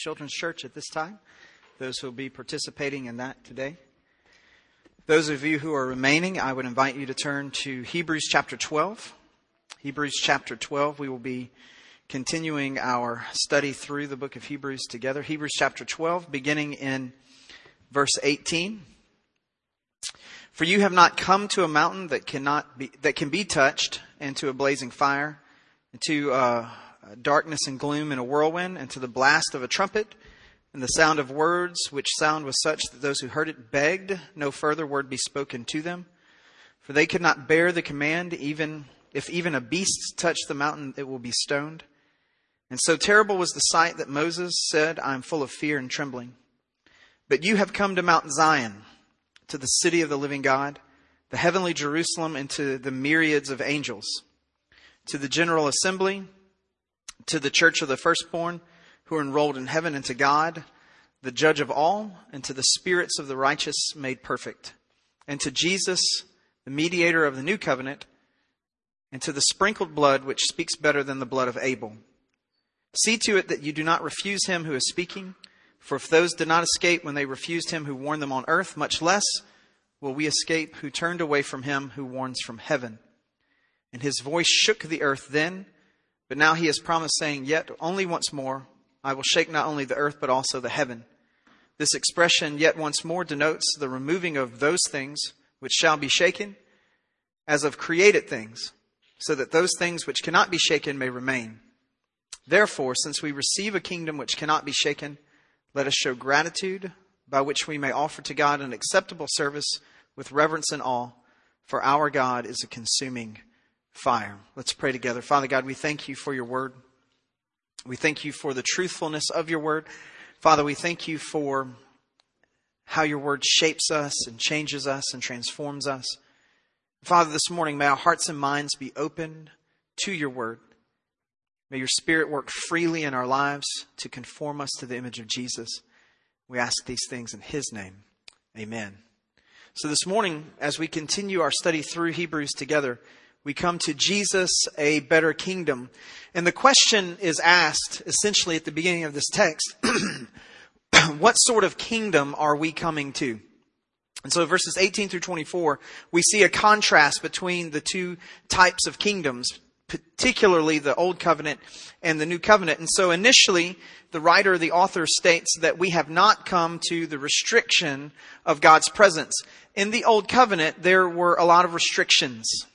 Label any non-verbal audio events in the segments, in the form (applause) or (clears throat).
Children's Church at this time, those who will be participating in that today. Those of you who are remaining, I would invite you to turn to Hebrews chapter 12. Hebrews chapter 12, we will be continuing our study through the book of Hebrews together. Hebrews chapter 12, beginning in verse 18. For you have not come to a mountain that cannot be, that can be touched, and to a blazing fire, and to uh, Uh, darkness and gloom and a whirlwind, and to the blast of a trumpet, and the sound of words, which sound was such that those who heard it begged no further word be spoken to them. For they could not bear the command, even if even a beast touched the mountain, it will be stoned. And so terrible was the sight that Moses said, I am full of fear and trembling. But you have come to Mount Zion, to the city of the living God, the heavenly Jerusalem, and to the myriads of angels, to the general assembly, to the church of the firstborn who are enrolled in heaven, and to God, the judge of all, and to the spirits of the righteous made perfect, and to Jesus, the mediator of the new covenant, and to the sprinkled blood which speaks better than the blood of Abel. See to it that you do not refuse him who is speaking, for if those did not escape when they refused him who warned them on earth, much less will we escape who turned away from him who warns from heaven. And his voice shook the earth then, but now he has promised, saying, Yet only once more I will shake not only the earth, but also the heaven. This expression, yet once more, denotes the removing of those things which shall be shaken, as of created things, so that those things which cannot be shaken may remain. Therefore, since we receive a kingdom which cannot be shaken, let us show gratitude by which we may offer to God an acceptable service with reverence and awe, for our God is a consuming fire. Let's pray together. Father God, we thank you for your word. We thank you for the truthfulness of your word. Father, we thank you for how your word shapes us and changes us and transforms us. Father, this morning, may our hearts and minds be open to your word. May your spirit work freely in our lives to conform us to the image of Jesus. We ask these things in his name. Amen. So this morning, as we continue our study through Hebrews together, we come to Jesus, a better kingdom. And the question is asked essentially at the beginning of this text (clears throat) what sort of kingdom are we coming to? And so verses 18 through 24, we see a contrast between the two types of kingdoms, particularly the Old Covenant and the New Covenant. And so initially, the writer, the author states that we have not come to the restriction of God's presence. In the Old Covenant, there were a lot of restrictions.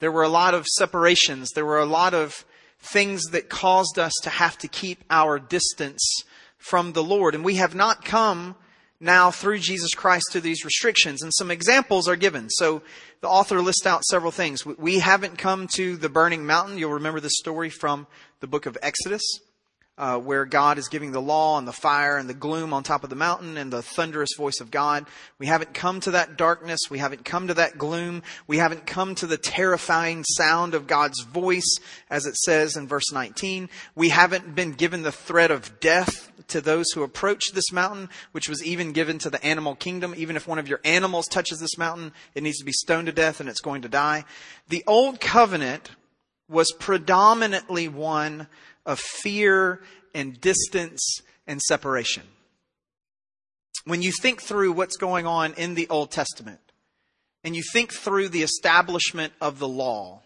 There were a lot of separations. There were a lot of things that caused us to have to keep our distance from the Lord. And we have not come now through Jesus Christ to these restrictions. And some examples are given. So the author lists out several things. We haven't come to the burning mountain. You'll remember the story from the book of Exodus uh, where God is giving the law and the fire and the gloom on top of the mountain and the thunderous voice of God. We haven't come to that darkness. We haven't come to that gloom. We haven't come to the terrifying sound of God's voice, as it says in verse 19. We haven't been given the threat of death to those who approach this mountain, which was even given to the animal kingdom. Even if one of your animals touches this mountain, it needs to be stoned to death and it's going to die. The old covenant was predominantly one of fear and distance and separation. When you think through what's going on in the Old Testament and you think through the establishment of the law,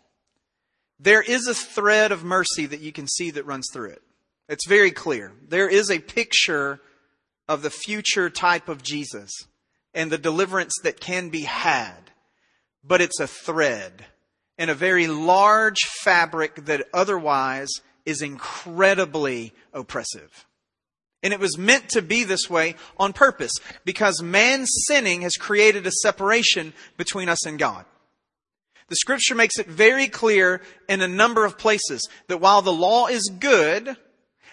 there is a thread of mercy that you can see that runs through it. It's very clear. There is a picture of the future type of Jesus and the deliverance that can be had, but it's a thread in a very large fabric that otherwise is incredibly oppressive. And it was meant to be this way on purpose because man's sinning has created a separation between us and God. The scripture makes it very clear in a number of places that while the law is good,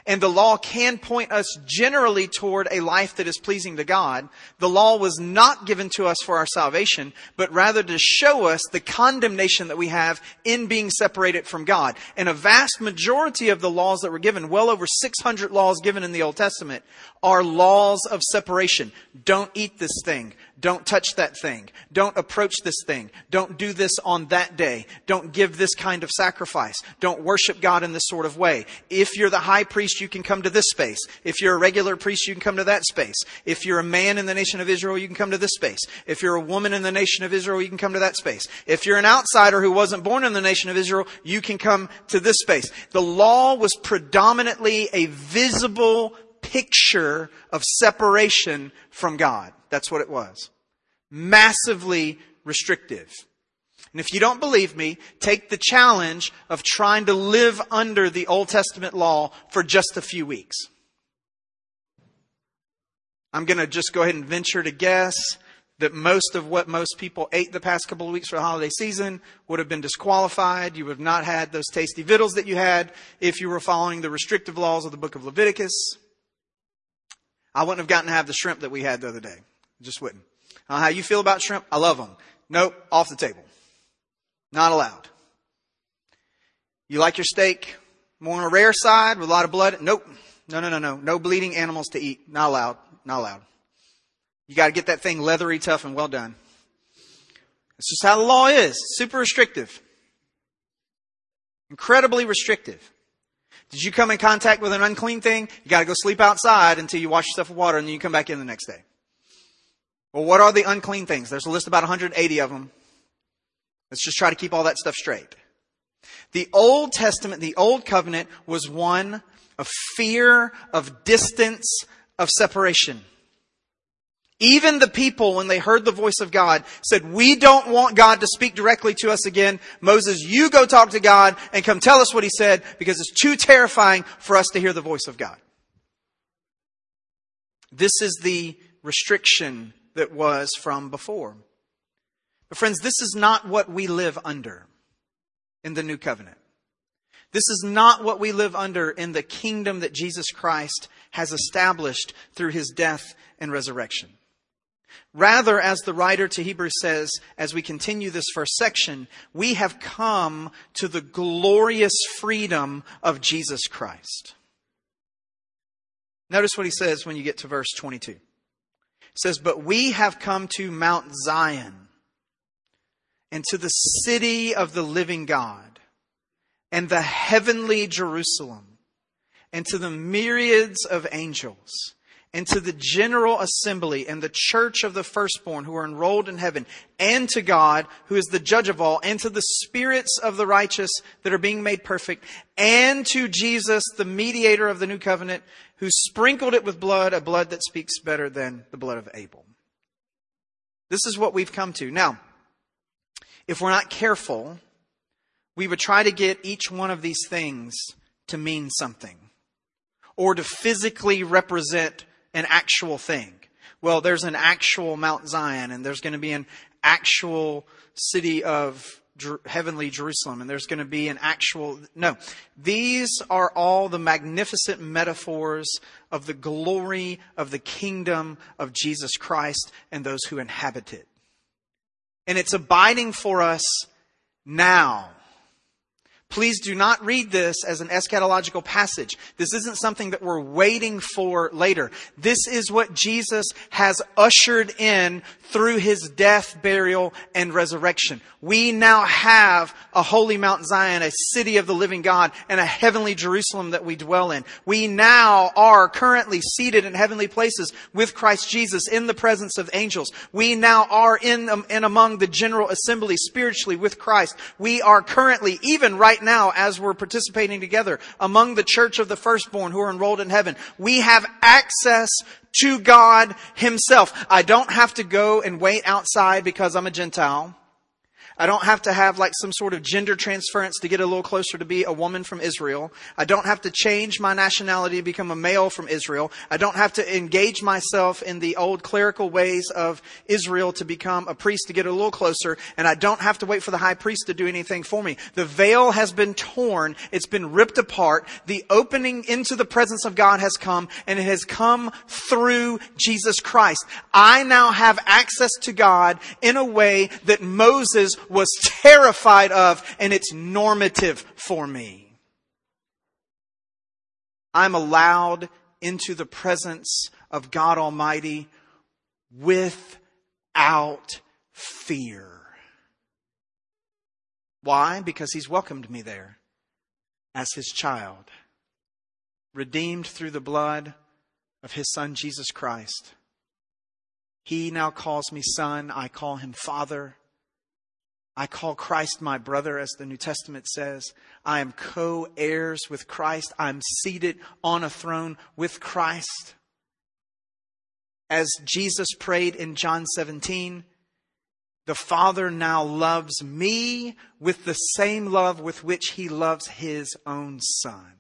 and the law can point us generally toward a life that is pleasing to God. The law was not given to us for our salvation, but rather to show us the condemnation that we have in being separated from God. And a vast majority of the laws that were given, well over 600 laws given in the Old Testament, are laws of separation. Don't eat this thing. Don't touch that thing. Don't approach this thing. Don't do this on that day. Don't give this kind of sacrifice. Don't worship God in this sort of way. If you're the high priest, you can come to this space. If you're a regular priest, you can come to that space. If you're a man in the nation of Israel, you can come to this space. If you're a woman in the nation of Israel, you can come to that space. If you're an outsider who wasn't born in the nation of Israel, you can come to this space. The law was predominantly a visible picture of separation from God. That's what it was. Massively restrictive. And if you don't believe me, take the challenge of trying to live under the Old Testament law for just a few weeks. I'm going to just go ahead and venture to guess that most of what most people ate the past couple of weeks for the holiday season would have been disqualified. You would have not had those tasty victuals that you had if you were following the restrictive laws of the book of Leviticus. I wouldn't have gotten to have the shrimp that we had the other day. Just wouldn't. I how you feel about shrimp. I love them. Nope, off the table. Not allowed. You like your steak more on a rare side with a lot of blood? Nope. No, no, no, no. No bleeding animals to eat. Not allowed. Not allowed. You got to get that thing leathery, tough, and well done. It's just how the law is. Super restrictive. Incredibly restrictive. Did you come in contact with an unclean thing? You gotta go sleep outside until you wash yourself with water and then you come back in the next day. Well, what are the unclean things? There's a list about 180 of them. Let's just try to keep all that stuff straight. The Old Testament, the Old Covenant was one of fear, of distance, of separation. Even the people, when they heard the voice of God, said, we don't want God to speak directly to us again. Moses, you go talk to God and come tell us what he said because it's too terrifying for us to hear the voice of God. This is the restriction that was from before. But friends, this is not what we live under in the new covenant. This is not what we live under in the kingdom that Jesus Christ has established through his death and resurrection. Rather, as the writer to Hebrews says, as we continue this first section, we have come to the glorious freedom of Jesus Christ. Notice what he says when you get to verse 22. Says, But we have come to Mount Zion and to the city of the living God and the heavenly Jerusalem and to the myriads of angels and to the general assembly and the church of the firstborn who are enrolled in heaven, and to God, who is the judge of all, and to the spirits of the righteous that are being made perfect, and to Jesus, the mediator of the new covenant, who sprinkled it with blood, a blood that speaks better than the blood of Abel. This is what we've come to. Now, if we're not careful, we would try to get each one of these things to mean something or to physically represent an actual thing. Well, there's an actual Mount Zion and there's going to be an actual city of heavenly Jerusalem and there's going to be an actual, no. These are all the magnificent metaphors of the glory of the kingdom of Jesus Christ and those who inhabit it. And it's abiding for us now. Please do not read this as an eschatological passage. This isn't something that we're waiting for later. This is what Jesus has ushered in through his death, burial, and resurrection. We now have a holy Mount Zion, a city of the living God, and a heavenly Jerusalem that we dwell in. We now are currently seated in heavenly places with Christ Jesus in the presence of angels. We now are in um, and among the general assembly spiritually with Christ. We are currently, even right right now as we're participating together among the church of the firstborn who are enrolled in heaven. We have access to God Himself. I don't have to go and wait outside because I'm a Gentile. I don't have to have like some sort of gender transference to get a little closer to be a woman from Israel. I don't have to change my nationality to become a male from Israel. I don't have to engage myself in the old clerical ways of Israel to become a priest to get a little closer. And I don't have to wait for the high priest to do anything for me. The veil has been torn. It's been ripped apart. The opening into the presence of God has come and it has come through Jesus Christ. I now have access to God in a way that Moses was terrified of, and it's normative for me. I'm allowed into the presence of God Almighty with without fear. Why? Because he's welcomed me there as his child, redeemed through the blood of his son Jesus Christ. He now calls me son. I call him father. I call Christ my brother, as the New Testament says. I am co heirs with Christ. I'm seated on a throne with Christ. As Jesus prayed in John 17, the Father now loves me with the same love with which he loves his own Son.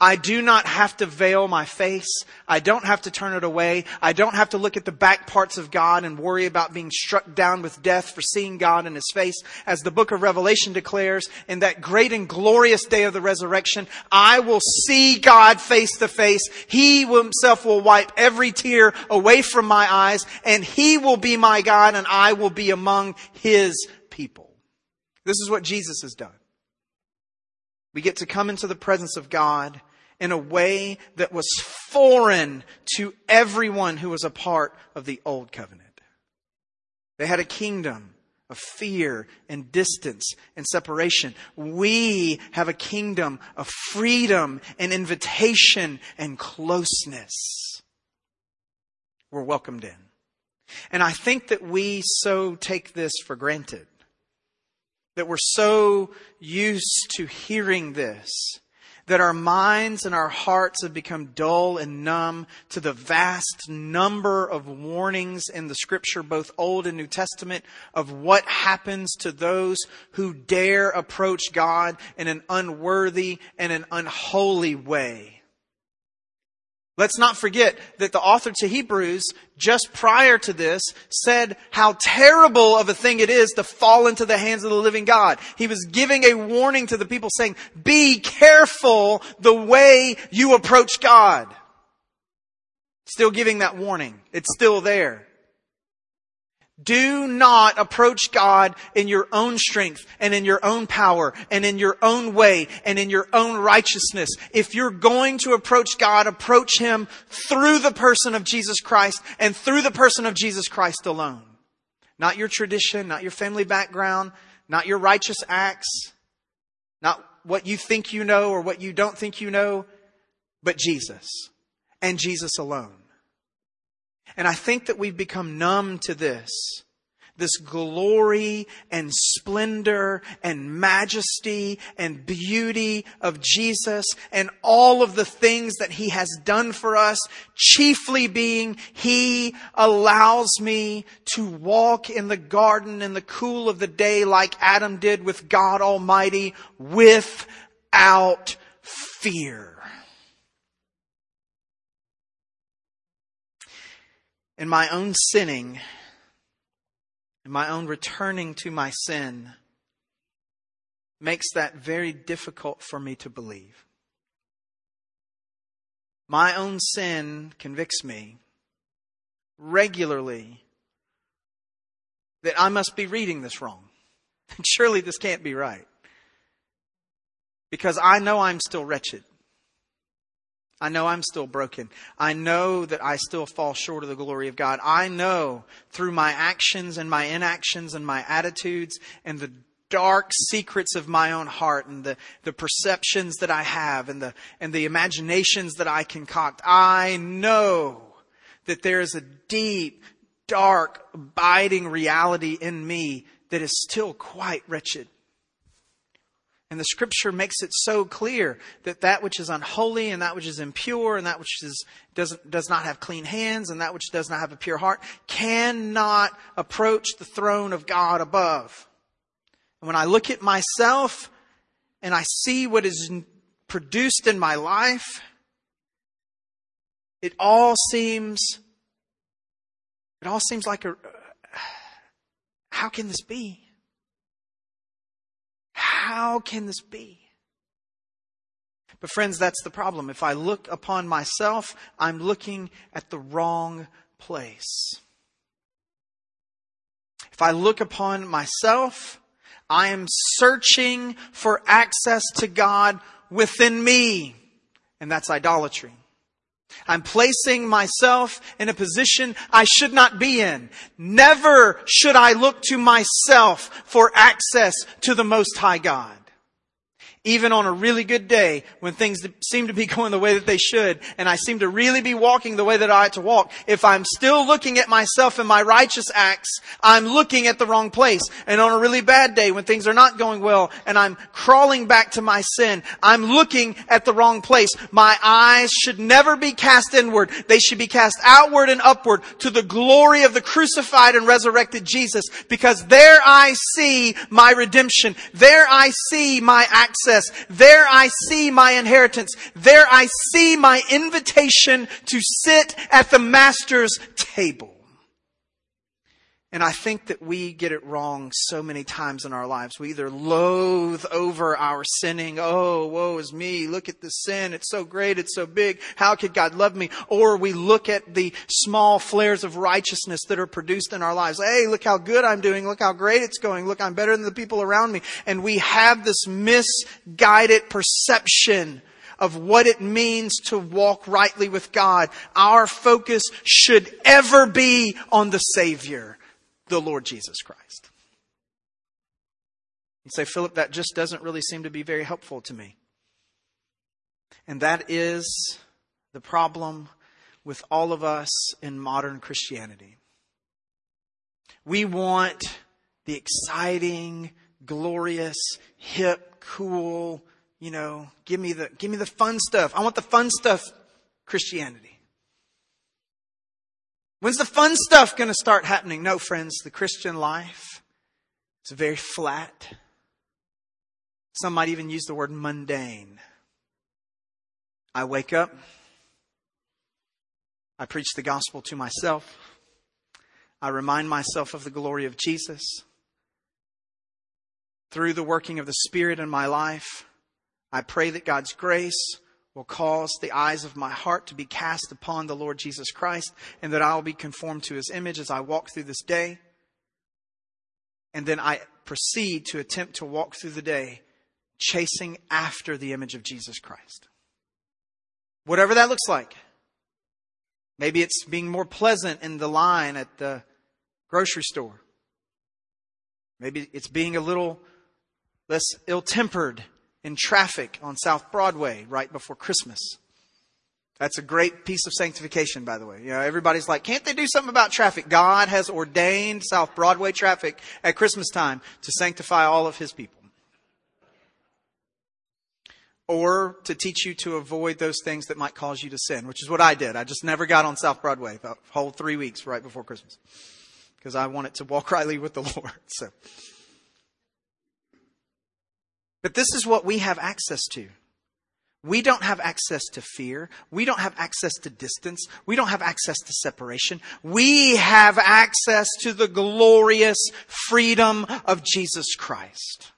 I do not have to veil my face. I don't have to turn it away. I don't have to look at the back parts of God and worry about being struck down with death for seeing God in His face. As the book of Revelation declares, in that great and glorious day of the resurrection, I will see God face to face. He himself will wipe every tear away from my eyes and He will be my God and I will be among His people. This is what Jesus has done. We get to come into the presence of God in a way that was foreign to everyone who was a part of the old covenant. They had a kingdom of fear and distance and separation. We have a kingdom of freedom and invitation and closeness. We're welcomed in. And I think that we so take this for granted. That we're so used to hearing this that our minds and our hearts have become dull and numb to the vast number of warnings in the scripture, both Old and New Testament, of what happens to those who dare approach God in an unworthy and an unholy way. Let's not forget that the author to Hebrews, just prior to this, said how terrible of a thing it is to fall into the hands of the living God. He was giving a warning to the people saying, be careful the way you approach God. Still giving that warning. It's still there. Do not approach God in your own strength and in your own power and in your own way and in your own righteousness. If you're going to approach God, approach Him through the person of Jesus Christ and through the person of Jesus Christ alone. Not your tradition, not your family background, not your righteous acts, not what you think you know or what you don't think you know, but Jesus and Jesus alone. And I think that we've become numb to this. This glory and splendor and majesty and beauty of Jesus and all of the things that He has done for us, chiefly being He allows me to walk in the garden in the cool of the day like Adam did with God Almighty without fear. In my own sinning, in my own returning to my sin, makes that very difficult for me to believe. My own sin convicts me regularly that I must be reading this wrong. (laughs) Surely this can't be right. Because I know I'm still wretched. I know I'm still broken. I know that I still fall short of the glory of God. I know through my actions and my inactions and my attitudes and the dark secrets of my own heart and the, the perceptions that I have and the, and the imaginations that I concoct. I know that there is a deep, dark, abiding reality in me that is still quite wretched. And the scripture makes it so clear that that which is unholy and that which is impure and that which is, does, does not have clean hands and that which does not have a pure heart cannot approach the throne of God above. And when I look at myself and I see what is produced in my life, it all seems, it all seems like a, (sighs) how can this be? How can this be? But friends, that's the problem. If I look upon myself, I'm looking at the wrong place. If I look upon myself, I am searching for access to God within me. And that's idolatry. I'm placing myself in a position I should not be in. Never should I look to myself for access to the Most High God even on a really good day when things seem to be (laughs) going the way that they should and I seem to really be walking the way that I ought to walk, if I'm still looking at myself and my righteous acts, I'm looking at the wrong place. And on a really bad day when things are not going well and I'm crawling back to my sin, I'm looking at the wrong place. My eyes should never be cast inward. They should be cast outward and upward to the glory of the crucified and resurrected Jesus because there I see my redemption. There I see my access There I see my inheritance. There I see my invitation to sit at the master's table. And I think that we get it wrong so many times in our lives. We either loathe over our sinning. Oh, woe is me. Look at the sin. It's so great. It's so big. How could God love me? Or we look at the small flares of righteousness that are produced in our lives. Hey, look how good I'm doing. Look how great it's going. Look, I'm better than the people around me. And we have this misguided perception of what it means to walk rightly with God. Our focus should ever be on the Savior the Lord Jesus Christ. And say, Phillip, that just doesn't really seem to be very helpful to me. And that is the problem with all of us in modern Christianity. We want the exciting, glorious, hip, cool, you know, give me the, give me the fun stuff. I want the fun stuff Christianity. When's the fun stuff going to start happening? No, friends, the Christian life is very flat. Some might even use the word mundane. I wake up. I preach the gospel to myself. I remind myself of the glory of Jesus. Through the working of the Spirit in my life, I pray that God's grace will cause the eyes of my heart to be cast upon the Lord Jesus Christ and that I will be conformed to his image as I walk through this day. And then I proceed to attempt to walk through the day chasing after the image of Jesus Christ. Whatever that looks like. Maybe it's being more pleasant in the line at the grocery store. Maybe it's being a little less ill tempered in traffic on South Broadway right before Christmas. That's a great piece of sanctification, by the way. You know, everybody's like, can't they do something about traffic? God has ordained South Broadway traffic at Christmas time to sanctify all of His people. Or to teach you to avoid those things that might cause you to sin, which is what I did. I just never got on South Broadway the whole three weeks right before Christmas. Because I wanted to walk (laughs) rightly with the Lord. So. But this is what we have access to. We don't have access to fear. We don't have access to distance. We don't have access to separation. We have access to the glorious freedom of Jesus Christ.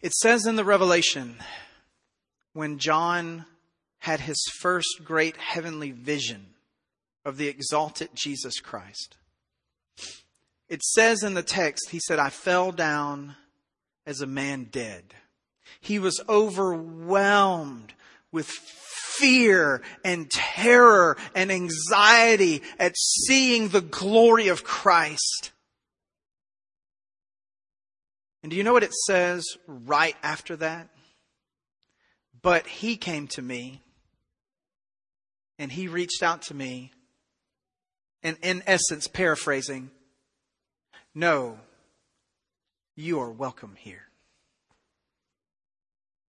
It says in the Revelation, when John had his first great heavenly vision of the exalted Jesus Christ, it says in the text, he said, I fell down as a man dead. He was overwhelmed with fear and terror and anxiety at seeing the glory of Christ. And do you know what it says right after that? But he came to me and he reached out to me and in essence, paraphrasing, no, you are welcome here.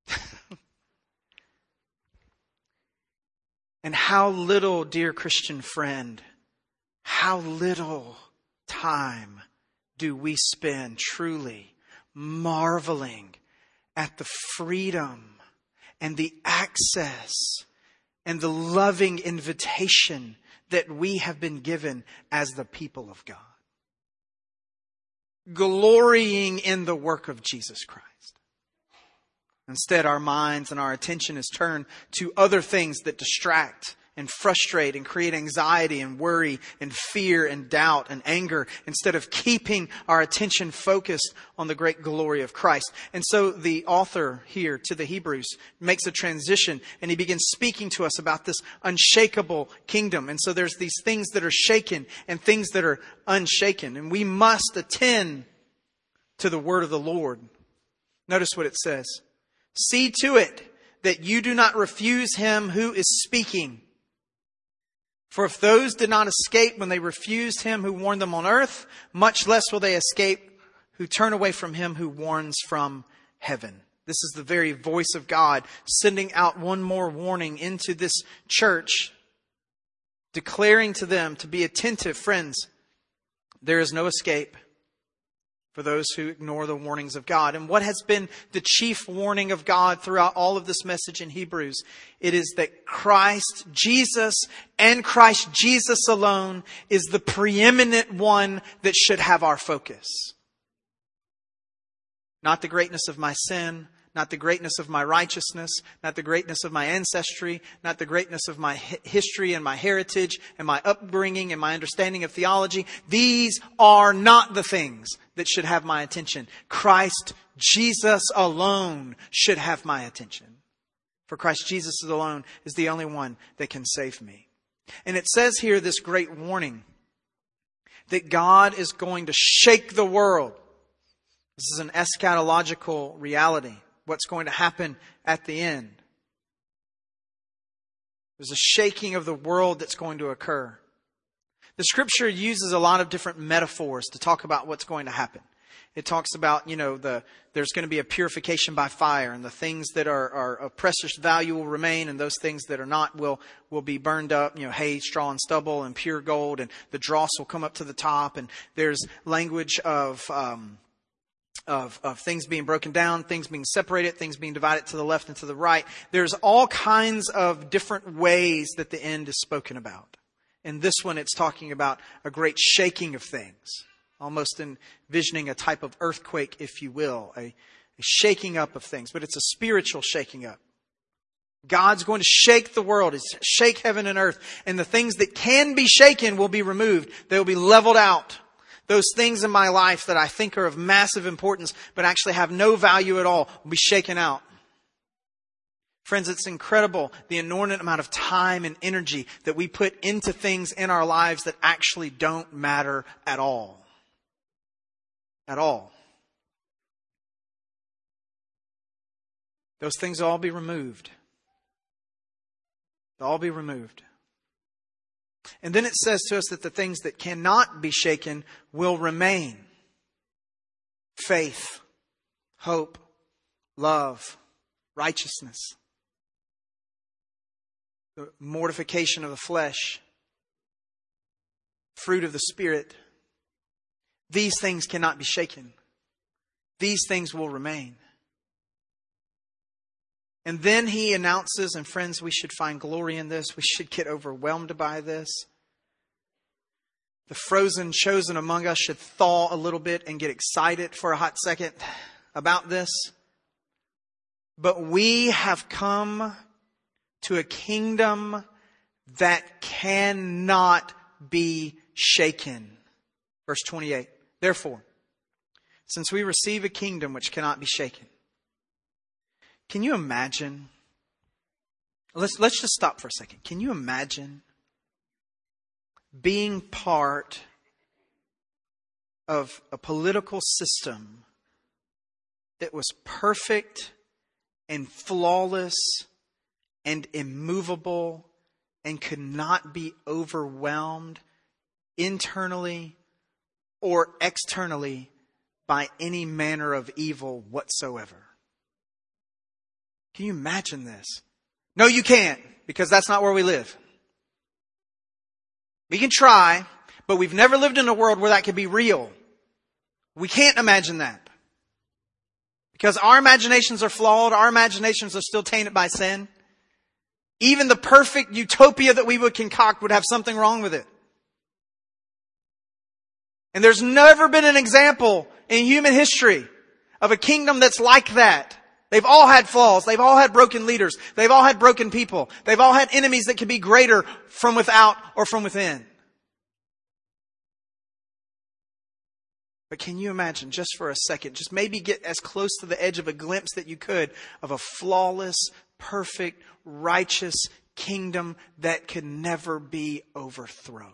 (laughs) and how little, dear Christian friend, how little time do we spend truly marveling at the freedom and the access and the loving invitation that we have been given as the people of God glorying in the work of Jesus Christ. Instead, our minds and our attention is turned to other things that distract and frustrate and create anxiety and worry and fear and doubt and anger instead of keeping our attention focused on the great glory of Christ. And so the author here to the Hebrews makes a transition and he begins speaking to us about this unshakable kingdom. And so there's these things that are shaken and things that are unshaken. And we must attend to the word of the Lord. Notice what it says. See to it that you do not refuse him who is speaking. For if those did not escape when they refused him who warned them on earth, much less will they escape who turn away from him who warns from heaven. This is the very voice of God sending out one more warning into this church, declaring to them to be attentive, friends. There is no escape for those who ignore the warnings of God. And what has been the chief warning of God throughout all of this message in Hebrews? It is that Christ Jesus and Christ Jesus alone is the preeminent one that should have our focus. Not the greatness of my sin, not the greatness of my righteousness, not the greatness of my ancestry, not the greatness of my history and my heritage and my upbringing and my understanding of theology. These are not the things that should have my attention. Christ Jesus alone should have my attention. For Christ Jesus alone is the only one that can save me. And it says here this great warning that God is going to shake the world. This is an eschatological reality what's going to happen at the end. There's a shaking of the world that's going to occur. The scripture uses a lot of different metaphors to talk about what's going to happen. It talks about, you know, the, there's going to be a purification by fire and the things that are, are of precious value will remain and those things that are not will, will be burned up, you know, hay, straw, and stubble and pure gold and the dross will come up to the top and there's language of, um, of, of things being broken down, things being separated, things being divided to the left and to the right. There's all kinds of different ways that the end is spoken about. In this one, it's talking about a great shaking of things, almost envisioning a type of earthquake, if you will, a, a shaking up of things, but it's a spiritual shaking up. God's going to shake the world, shake heaven and earth, and the things that can be shaken will be removed. They will be leveled out those things in my life that I think are of massive importance, but actually have no value at all, will be shaken out. Friends, it's incredible the inordinate amount of time and energy that we put into things in our lives that actually don't matter at all. At all. Those things all be removed. They'll all be removed. And then it says to us that the things that cannot be shaken will remain faith, hope, love, righteousness, the mortification of the flesh, fruit of the Spirit. These things cannot be shaken. These things will remain. And then he announces, and friends, we should find glory in this. We should get overwhelmed by this. The frozen chosen among us should thaw a little bit and get excited for a hot second about this. But we have come to a kingdom that cannot be shaken. Verse 28. Therefore, since we receive a kingdom which cannot be shaken, can you imagine? Let's, let's just stop for a second. Can you imagine being part of a political system that was perfect and flawless and immovable and could not be overwhelmed internally or externally by any manner of evil whatsoever. Can you imagine this? No, you can't, because that's not where we live. We can try, but we've never lived in a world where that could be real. We can't imagine that. Because our imaginations are flawed, our imaginations are still tainted by sin. Even the perfect utopia that we would concoct would have something wrong with it. And there's never been an example in human history of a kingdom that's like that They've all had flaws. They've all had broken leaders. They've all had broken people. They've all had enemies that can be greater from without or from within. But can you imagine, just for a second, just maybe get as close to the edge of a glimpse that you could of a flawless, perfect, righteous kingdom that could never be overthrown?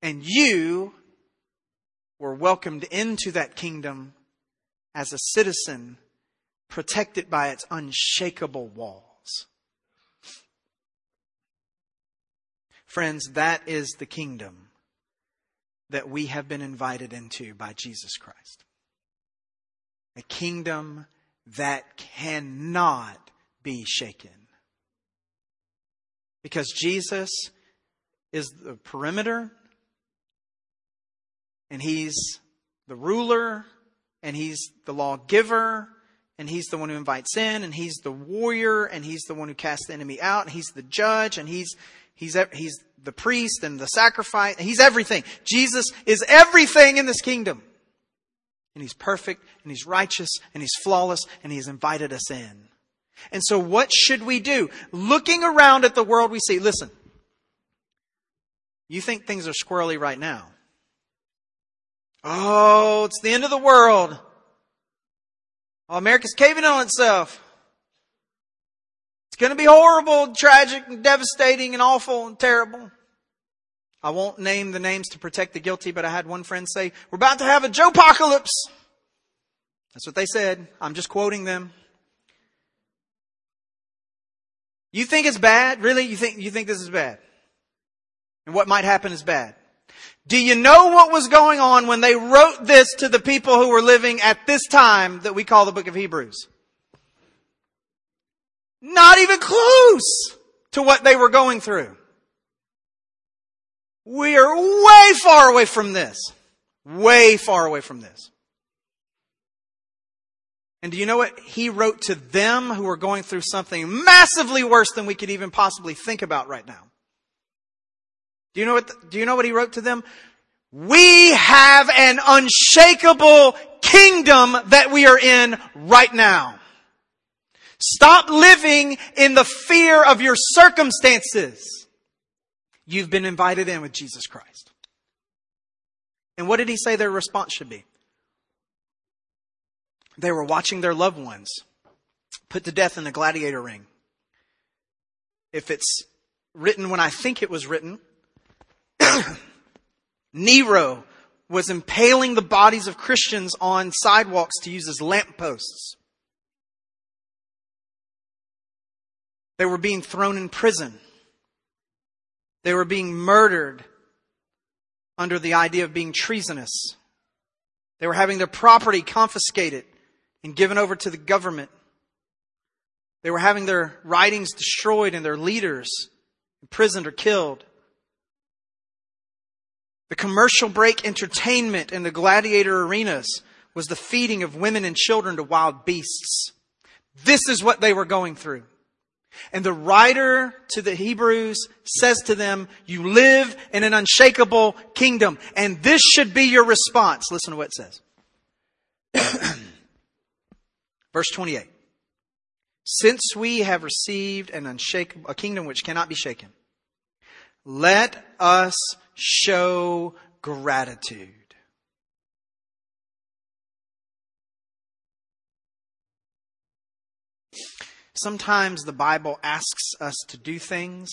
And you were welcomed into that kingdom as a citizen protected by its unshakable walls. Friends, that is the kingdom that we have been invited into by Jesus Christ. A kingdom that cannot be shaken. Because Jesus is the perimeter, and He's the ruler, and He's the lawgiver, and he's the one who invites in, and he's the warrior, and he's the one who casts the enemy out, and he's the judge, and he's he's he's the priest and the sacrifice. And he's everything. Jesus is everything in this kingdom. And he's perfect, and he's righteous, and he's flawless, and he's invited us in. And so what should we do? Looking around at the world we see, listen, you think things are squirrely right now. Oh, it's the end of the world. Oh, America's caving on itself. It's going to be horrible, tragic, and devastating, and awful, and terrible. I won't name the names to protect the guilty, but I had one friend say, we're about to have a Joe apocalypse. That's what they said. I'm just quoting them. You think it's bad? Really? You think, you think this is bad? And what might happen is bad. Do you know what was going on when they wrote this to the people who were living at this time that we call the book of Hebrews? Not even close to what they were going through. We are way far away from this. Way far away from this. And do you know what he wrote to them who were going through something massively worse than we could even possibly think about right now? Do you know what, do you know what he wrote to them? We have an unshakable kingdom that we are in right now. Stop living in the fear of your circumstances. You've been invited in with Jesus Christ. And what did he say their response should be? They were watching their loved ones put to death in a gladiator ring. If it's written when I think it was written, (coughs) Nero was impaling the bodies of Christians on sidewalks to use as lampposts. They were being thrown in prison. They were being murdered under the idea of being treasonous. They were having their property confiscated and given over to the government. They were having their writings destroyed and their leaders imprisoned or killed. The commercial break entertainment in the gladiator arenas was the feeding of women and children to wild beasts. This is what they were going through. And the writer to the Hebrews says to them, you live in an unshakable kingdom. And this should be your response. Listen to what it says. (clears throat) Verse 28. Since we have received an unshakable, a kingdom which cannot be shaken, let us show gratitude. Sometimes the Bible asks us to do things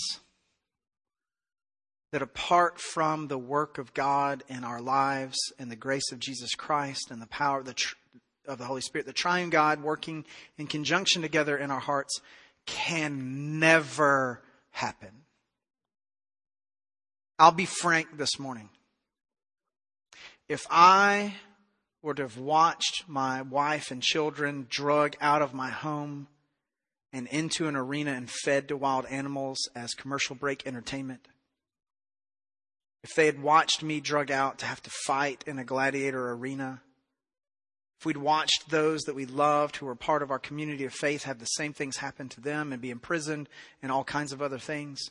that apart from the work of God in our lives and the grace of Jesus Christ and the power of the, tr- of the Holy Spirit, the triune God working in conjunction together in our hearts can never happen. I'll be frank this morning. If I were to have watched my wife and children drug out of my home and into an arena and fed to wild animals as commercial break entertainment, if they had watched me drug out to have to fight in a gladiator arena, if we'd watched those that we loved who were part of our community of faith have the same things happen to them and be imprisoned and all kinds of other things,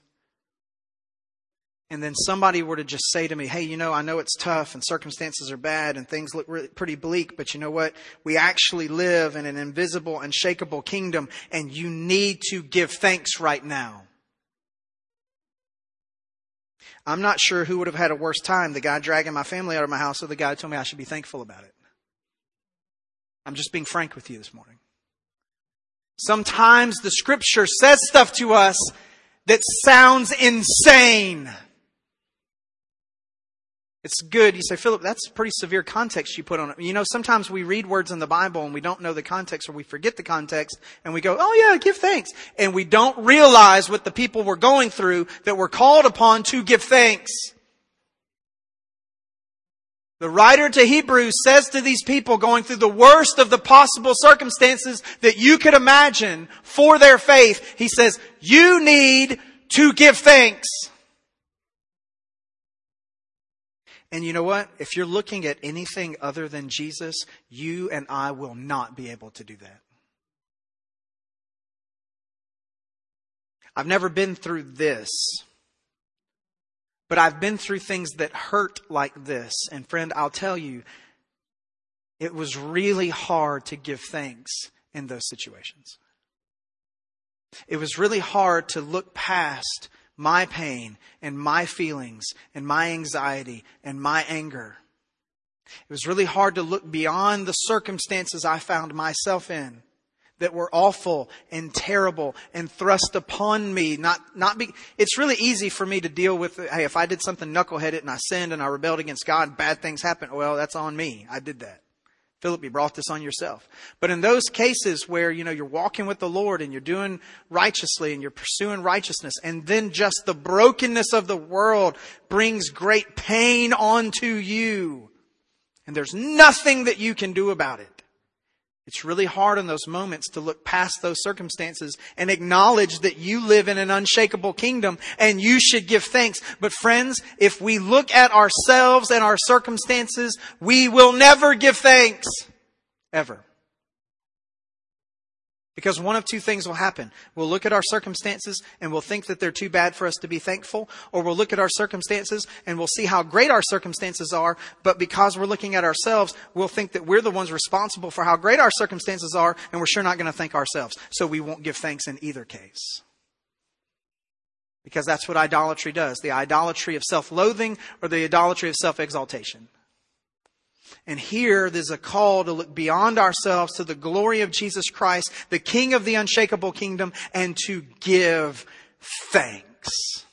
and then somebody were to just say to me, hey, you know, I know it's tough and circumstances are bad and things look really, pretty bleak, but you know what? We actually live in an invisible, unshakable kingdom and you need to give thanks right now. I'm not sure who would have had a worse time, the guy dragging my family out of my house or the guy who told me I should be thankful about it. I'm just being frank with you this morning. Sometimes the scripture says stuff to us that sounds insane. It's good. You say, Phillip, that's pretty severe context you put on it. You know, sometimes we read words in the Bible and we don't know the context or we forget the context and we go, oh yeah, give thanks. And we don't realize what the people were going through that were called upon to give thanks. The writer to Hebrews says to these people going through the worst of the possible circumstances that you could imagine for their faith, he says, you need to give thanks. And you know what? If you're looking at anything other than Jesus, you and I will not be able to do that. I've never been through this, but I've been through things that hurt like this. And friend, I'll tell you, it was really hard to give thanks in those situations. It was really hard to look past my pain and my feelings and my anxiety and my anger. It was really hard to look beyond the circumstances I found myself in that were awful and terrible and thrust upon me. Not, not be, it's really easy for me to deal with, hey, if I did something knuckleheaded and I sinned and I rebelled against God, bad things happen. Well, that's on me. I did that. Phillip, you brought this on yourself. But in those cases where, you know, you're walking with the Lord and you're doing righteously and you're pursuing righteousness, and then just the brokenness of the world brings great pain onto you, and there's nothing that you can do about it. It's really hard in those moments to look past those circumstances and acknowledge that you live in an unshakable kingdom and you should give thanks. But friends, if we look at ourselves and our circumstances, we will never give thanks. Ever. Because one of two things will happen. We'll look at our circumstances and we'll think that they're too bad for us to be thankful, or we'll look at our circumstances and we'll see how great our circumstances are, but because we're looking at ourselves, we'll think that we're the ones responsible for how great our circumstances are, and we're sure not going to thank ourselves. So we won't give thanks in either case. Because that's what idolatry does. The idolatry of self-loathing or the idolatry of self-exaltation. And here there's a call to look beyond ourselves to the glory of Jesus Christ, the King of the unshakable kingdom, and to give thanks.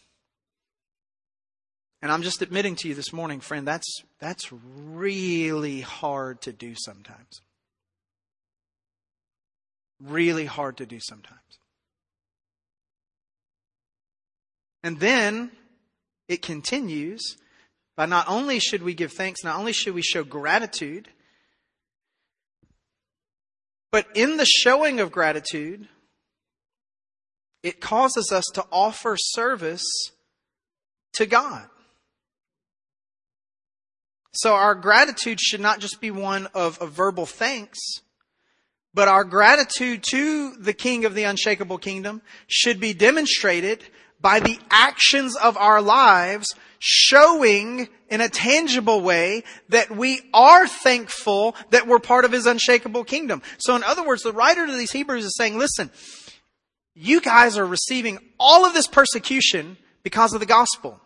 And I'm just admitting to you this morning, friend, that's, that's really hard to do sometimes. Really hard to do sometimes. And then it continues but not only should we give thanks, not only should we show gratitude, but in the showing of gratitude, it causes us to offer service to God. So our gratitude should not just be one of, verbal thanks, but our gratitude to the King of the unshakable kingdom should be demonstrated by the actions of our lives showing in a tangible way that we are thankful that we're part of his unshakable kingdom. So in other words, the writer to these Hebrews is saying, listen, you guys are receiving all of this persecution because of the gospel.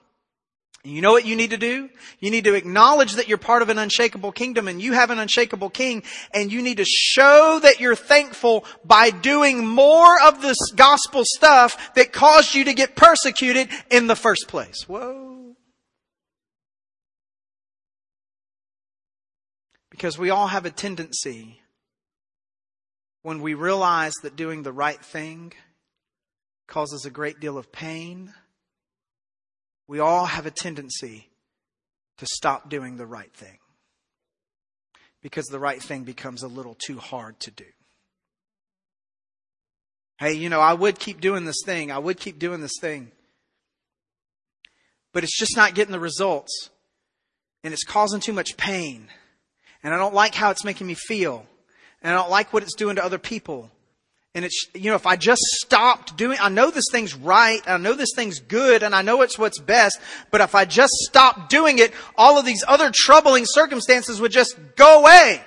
You know what you need to do? You need to acknowledge that you're part of an unshakable kingdom and you have an unshakable king and you need to show that you're thankful by doing more of this gospel stuff that caused you to get persecuted in the first place. Whoa. Because we all have a tendency when we realize that doing the right thing causes a great deal of pain we all have a tendency to stop doing the right thing because the right thing becomes a little too hard to do. Hey, you know, I would keep doing this thing. I would keep doing this thing. But it's just not getting the results. And it's causing too much pain. And I don't like how it's making me feel. And I don't like what it's doing to other people. And it's, you know, if I just stopped doing, I know this thing's right, I know this thing's good, and I know it's what's best, but if I just stopped doing it, all of these other troubling circumstances would just go away.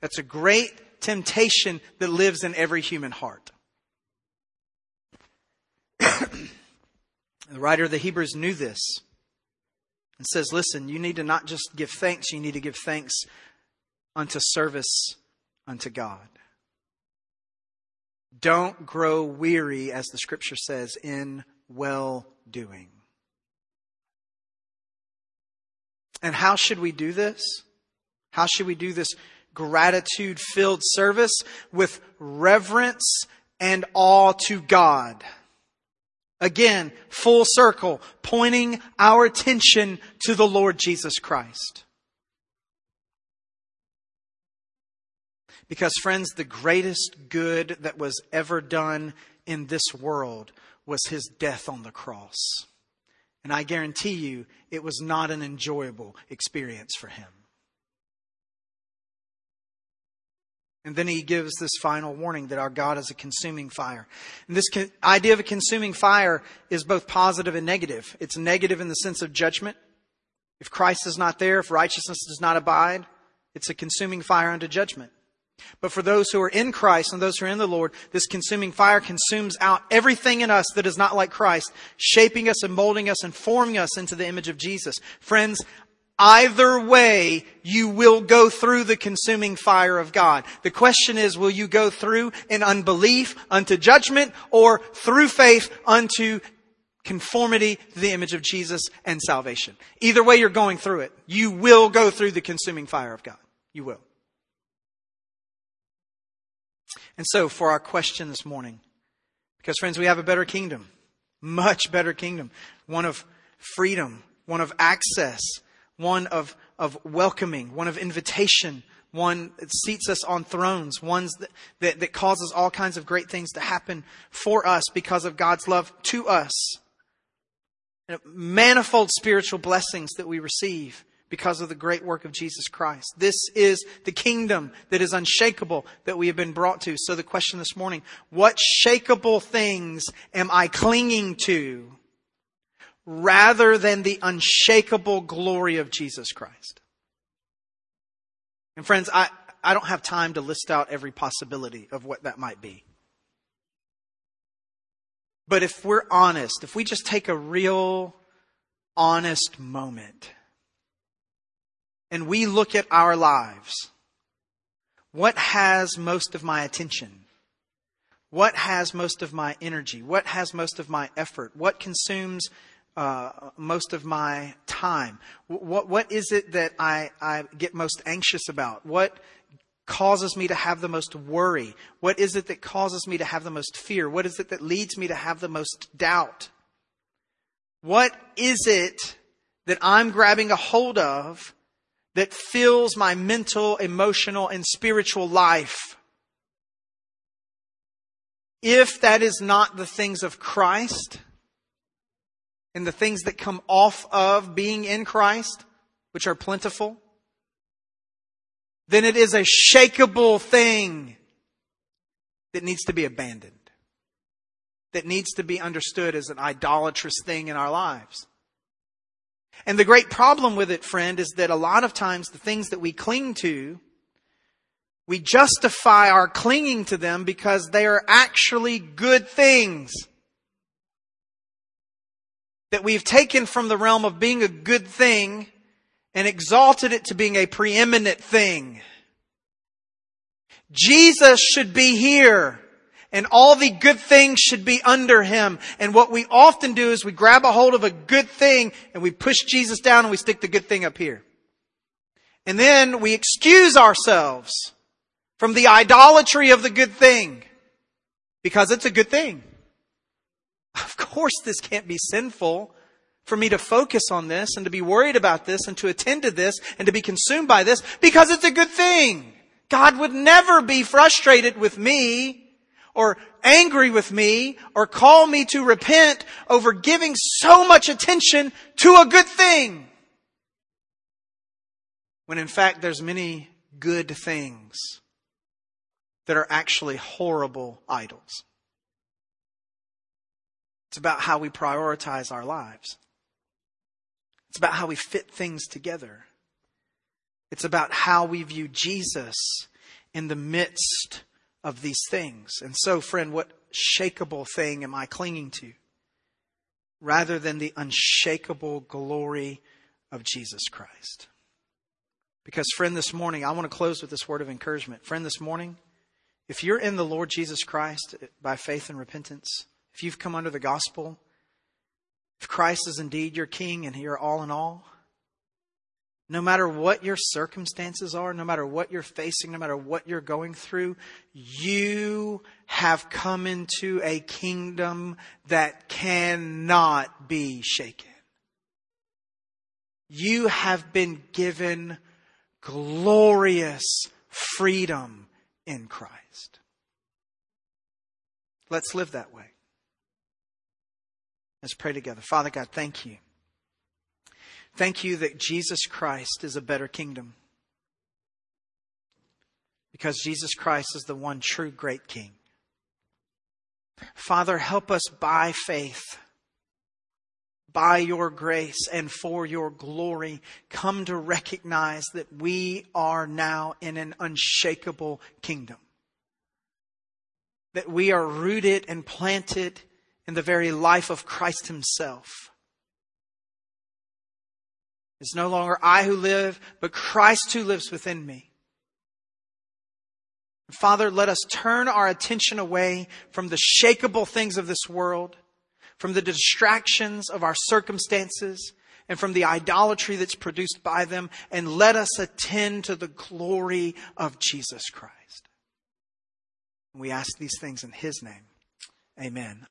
That's a great temptation that lives in every human heart. (coughs) the writer of the Hebrews knew this and says, listen, you need to not just give thanks, you need to give thanks unto service unto God. Don't grow weary, as the scripture says, in well doing. And how should we do this? How should we do this gratitude filled service? With reverence and awe to God. Again, full circle, pointing our attention to the Lord Jesus Christ. Because, friends, the greatest good that was ever done in this world was his death on the cross. And I guarantee you, it was not an enjoyable experience for him. And then he gives this final warning that our God is a consuming fire. And this idea of a consuming fire is both positive and negative. It's negative in the sense of judgment. If Christ is not there, if righteousness does not abide, it's a consuming fire unto judgment. But for those who are in Christ and those who are in the Lord, this consuming fire consumes out everything in us that is not like Christ, shaping us and molding us and forming us into the image of Jesus. Friends, either way, you will go through the consuming fire of God. The question is, will you go through in unbelief unto judgment or through faith unto conformity to the image of Jesus and salvation? Either way you're going through it, you will go through the consuming fire of God. You will. And so, for our question this morning, because friends, we have a better kingdom, much better kingdom, one of freedom, one of access, one of, of welcoming, one of invitation, one that seats us on thrones, one that, that, that causes all kinds of great things to happen for us because of God's love to us. Manifold spiritual blessings that we receive because of the great work of Jesus Christ. This is the kingdom that is unshakable that we have been brought to. So the question this morning, what shakable things am I clinging to rather than the unshakable glory of Jesus Christ? And friends, I, I don't have time to list out every possibility of what that might be. But if we're honest, if we just take a real honest moment, and we look at our lives, what has most of my attention? What has most of my energy? What has most of my effort? What consumes uh, most of my time? What, what is it that I, I get most anxious about? What causes me to have the most worry? What is it that causes me to have the most fear? What is it that leads me to have the most doubt? What is it that I'm grabbing a hold of that fills my mental, emotional, and spiritual life. If that is not the things of Christ and the things that come off of being in Christ, which are plentiful, then it is a shakable thing that needs to be abandoned, that needs to be understood as an idolatrous thing in our lives. And the great problem with it, friend, is that a lot of times the things that we cling to, we justify our clinging to them because they are actually good things. That we've taken from the realm of being a good thing and exalted it to being a preeminent thing. Jesus should be here and all the good things should be under him. And what we often do is we grab a hold of a good thing and we push Jesus down and we stick the good thing up here. And then we excuse ourselves from the idolatry of the good thing because it's a good thing. Of course, this can't be sinful for me to focus on this and to be worried about this and to attend to this and to be consumed by this because it's a good thing. God would never be frustrated with me or angry with me or call me to repent over giving so much attention to a good thing. When in fact there's many good things that are actually horrible idols. It's about how we prioritize our lives. It's about how we fit things together. It's about how we view Jesus in the midst of these things. And so, friend, what shakable thing am I clinging to? Rather than the unshakable glory of Jesus Christ. Because, friend, this morning, I want to close with this word of encouragement. Friend, this morning, if you're in the Lord Jesus Christ by faith and repentance, if you've come under the gospel, if Christ is indeed your king and you're all in all, no matter what your circumstances are, no matter what you're facing, no matter what you're going through, you have come into a kingdom that cannot be shaken. You have been given glorious freedom in Christ. Let's live that way. Let's pray together. Father God, thank you. Thank you that Jesus Christ is a better kingdom. Because Jesus Christ is the one true great King. Father, help us by faith, by your grace and for your glory, come to recognize that we are now in an unshakable kingdom. That we are rooted and planted in the very life of Christ Himself. It's no longer I who live, but Christ who lives within me. Father, let us turn our attention away from the shakable things of this world, from the distractions of our circumstances, and from the idolatry that's produced by them, and let us attend to the glory of Jesus Christ. We ask these things in His name. Amen.